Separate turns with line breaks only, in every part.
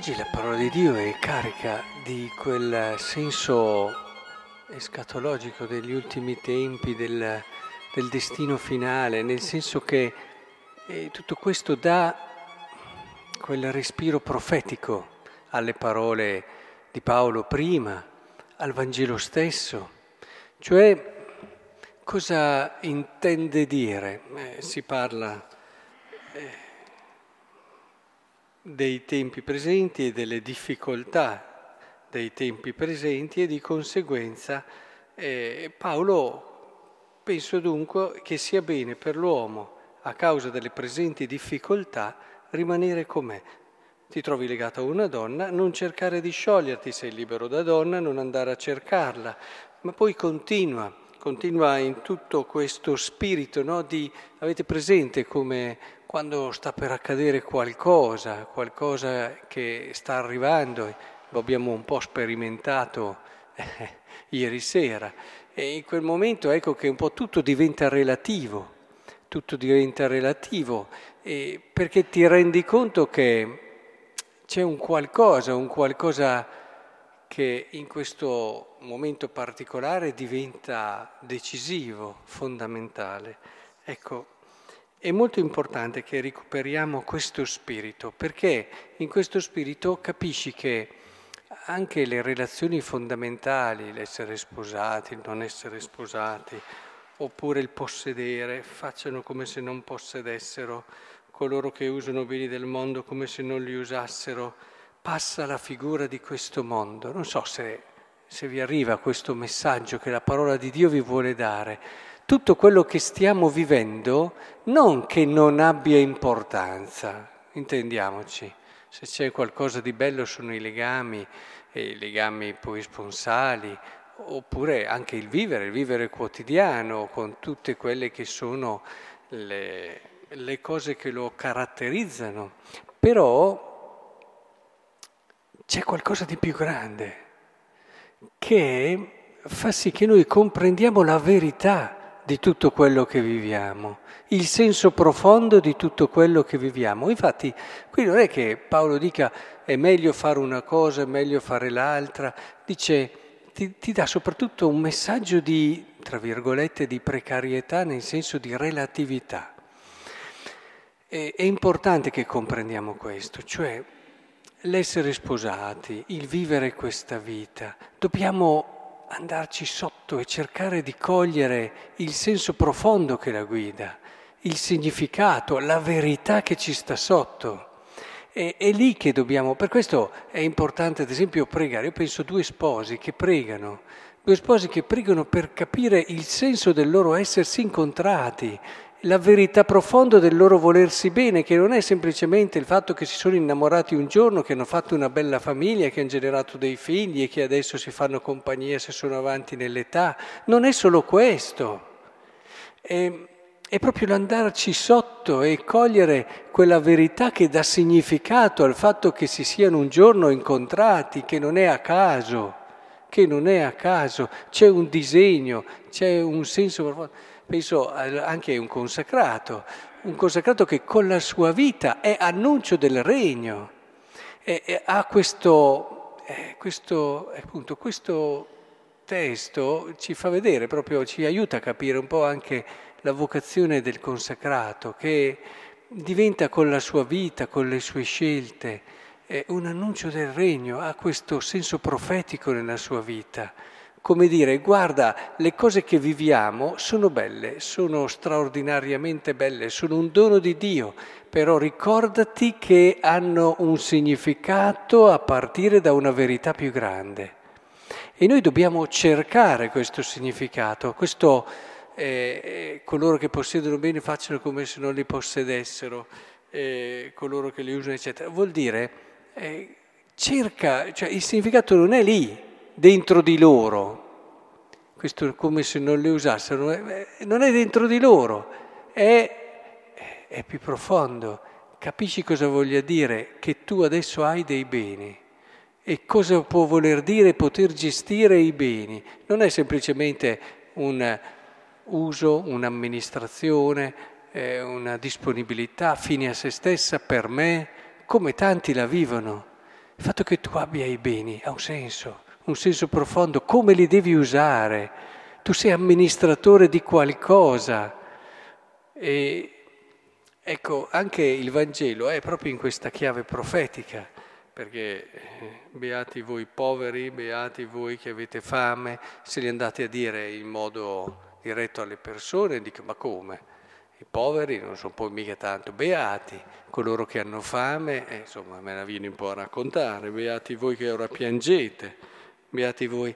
di Dio è carica di quel senso escatologico degli ultimi tempi, del, del destino finale, nel senso che eh, tutto questo dà quel respiro profetico alle parole di Paolo prima, al Vangelo stesso, cioè cosa intende dire? Eh, si parla eh, dei tempi presenti e delle difficoltà dei tempi presenti e di conseguenza eh, Paolo penso dunque che sia bene per l'uomo a causa delle presenti difficoltà rimanere com'è. Ti trovi legato a una donna, non cercare di scioglierti, sei libero da donna, non andare a cercarla, ma poi continua, continua in tutto questo spirito no, di, avete presente come quando sta per accadere qualcosa, qualcosa che sta arrivando, lo abbiamo un po' sperimentato eh, ieri sera, e in quel momento ecco che un po' tutto diventa relativo, tutto diventa relativo, perché ti rendi conto che c'è un qualcosa, un qualcosa che in questo momento particolare diventa decisivo, fondamentale. Ecco, è molto importante che recuperiamo questo spirito, perché in questo spirito capisci che anche le relazioni fondamentali, l'essere sposati, il non essere sposati, oppure il possedere, facciano come se non possedessero, coloro che usano beni del mondo come se non li usassero, passa la figura di questo mondo. Non so se, se vi arriva questo messaggio che la parola di Dio vi vuole dare tutto quello che stiamo vivendo non che non abbia importanza, intendiamoci, se c'è qualcosa di bello sono i legami, i legami poi sponsali, oppure anche il vivere, il vivere quotidiano con tutte quelle che sono le, le cose che lo caratterizzano, però c'è qualcosa di più grande che fa sì che noi comprendiamo la verità di tutto quello che viviamo, il senso profondo di tutto quello che viviamo. Infatti, qui non è che Paolo dica è meglio fare una cosa, è meglio fare l'altra, dice ti, ti dà soprattutto un messaggio di, tra virgolette, di precarietà nel senso di relatività. E, è importante che comprendiamo questo, cioè l'essere sposati, il vivere questa vita, dobbiamo andarci sotto e cercare di cogliere il senso profondo che la guida, il significato, la verità che ci sta sotto. È, è lì che dobbiamo, per questo è importante ad esempio pregare. Io penso a due sposi che pregano, due sposi che pregano per capire il senso del loro essersi incontrati, la verità profonda del loro volersi bene, che non è semplicemente il fatto che si sono innamorati un giorno, che hanno fatto una bella famiglia, che hanno generato dei figli e che adesso si fanno compagnia se sono avanti nell'età. Non è solo questo. È, è proprio l'andarci sotto e cogliere quella verità che dà significato al fatto che si siano un giorno incontrati, che non è a caso, che non è a caso, c'è un disegno, c'è un senso penso anche a un consacrato, un consacrato che con la sua vita è annuncio del regno. E, e ha questo, eh, questo, appunto, questo testo ci fa vedere proprio, ci aiuta a capire un po' anche la vocazione del consacrato che diventa con la sua vita, con le sue scelte, un annuncio del regno, ha questo senso profetico nella sua vita come dire, guarda, le cose che viviamo sono belle, sono straordinariamente belle, sono un dono di Dio, però ricordati che hanno un significato a partire da una verità più grande. E noi dobbiamo cercare questo significato, questo eh, eh coloro che possiedono bene facciano come se non li possedessero, eh, coloro che li usano, eccetera. Vuol dire, eh, cerca, cioè il significato non è lì, dentro di loro. Questo è come se non le usassero, non è dentro di loro, è, è più profondo. Capisci cosa voglia dire? Che tu adesso hai dei beni. E cosa può voler dire poter gestire i beni? Non è semplicemente un uso, un'amministrazione, eh, una disponibilità fine a se stessa per me, come tanti la vivono Il fatto che tu abbia i beni ha un senso, un senso profondo, come li devi usare. Tu sei amministratore di qualcosa. E ecco, anche il Vangelo è proprio in questa chiave profetica, perché eh, beati voi poveri, beati voi che avete fame, se li andate a dire in modo diretto alle persone, dico ma come? I poveri non sono poi mica tanto beati, coloro che hanno fame, eh, insomma me la viene un po' a raccontare, beati voi che ora piangete, beati voi.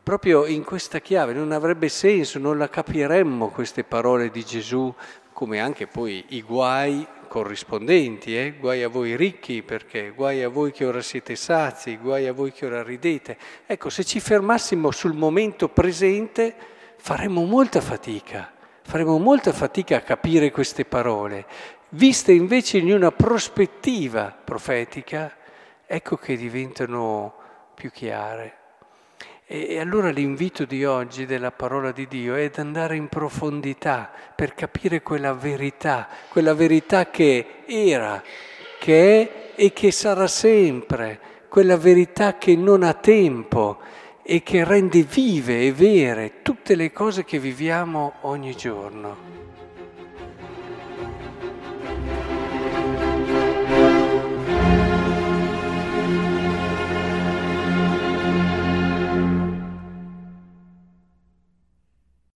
Proprio in questa chiave non avrebbe senso, non la capiremmo queste parole di Gesù, come anche poi i guai corrispondenti, eh? guai a voi ricchi perché, guai a voi che ora siete sazi, guai a voi che ora ridete. Ecco, se ci fermassimo sul momento presente faremmo molta fatica faremo molta fatica a capire queste parole. Viste invece in una prospettiva profetica, ecco che diventano più chiare. E allora l'invito di oggi della parola di Dio è ad andare in profondità per capire quella verità, quella verità che era, che è e che sarà sempre, quella verità che non ha tempo e che rende vive e vere tutte le cose che viviamo ogni giorno.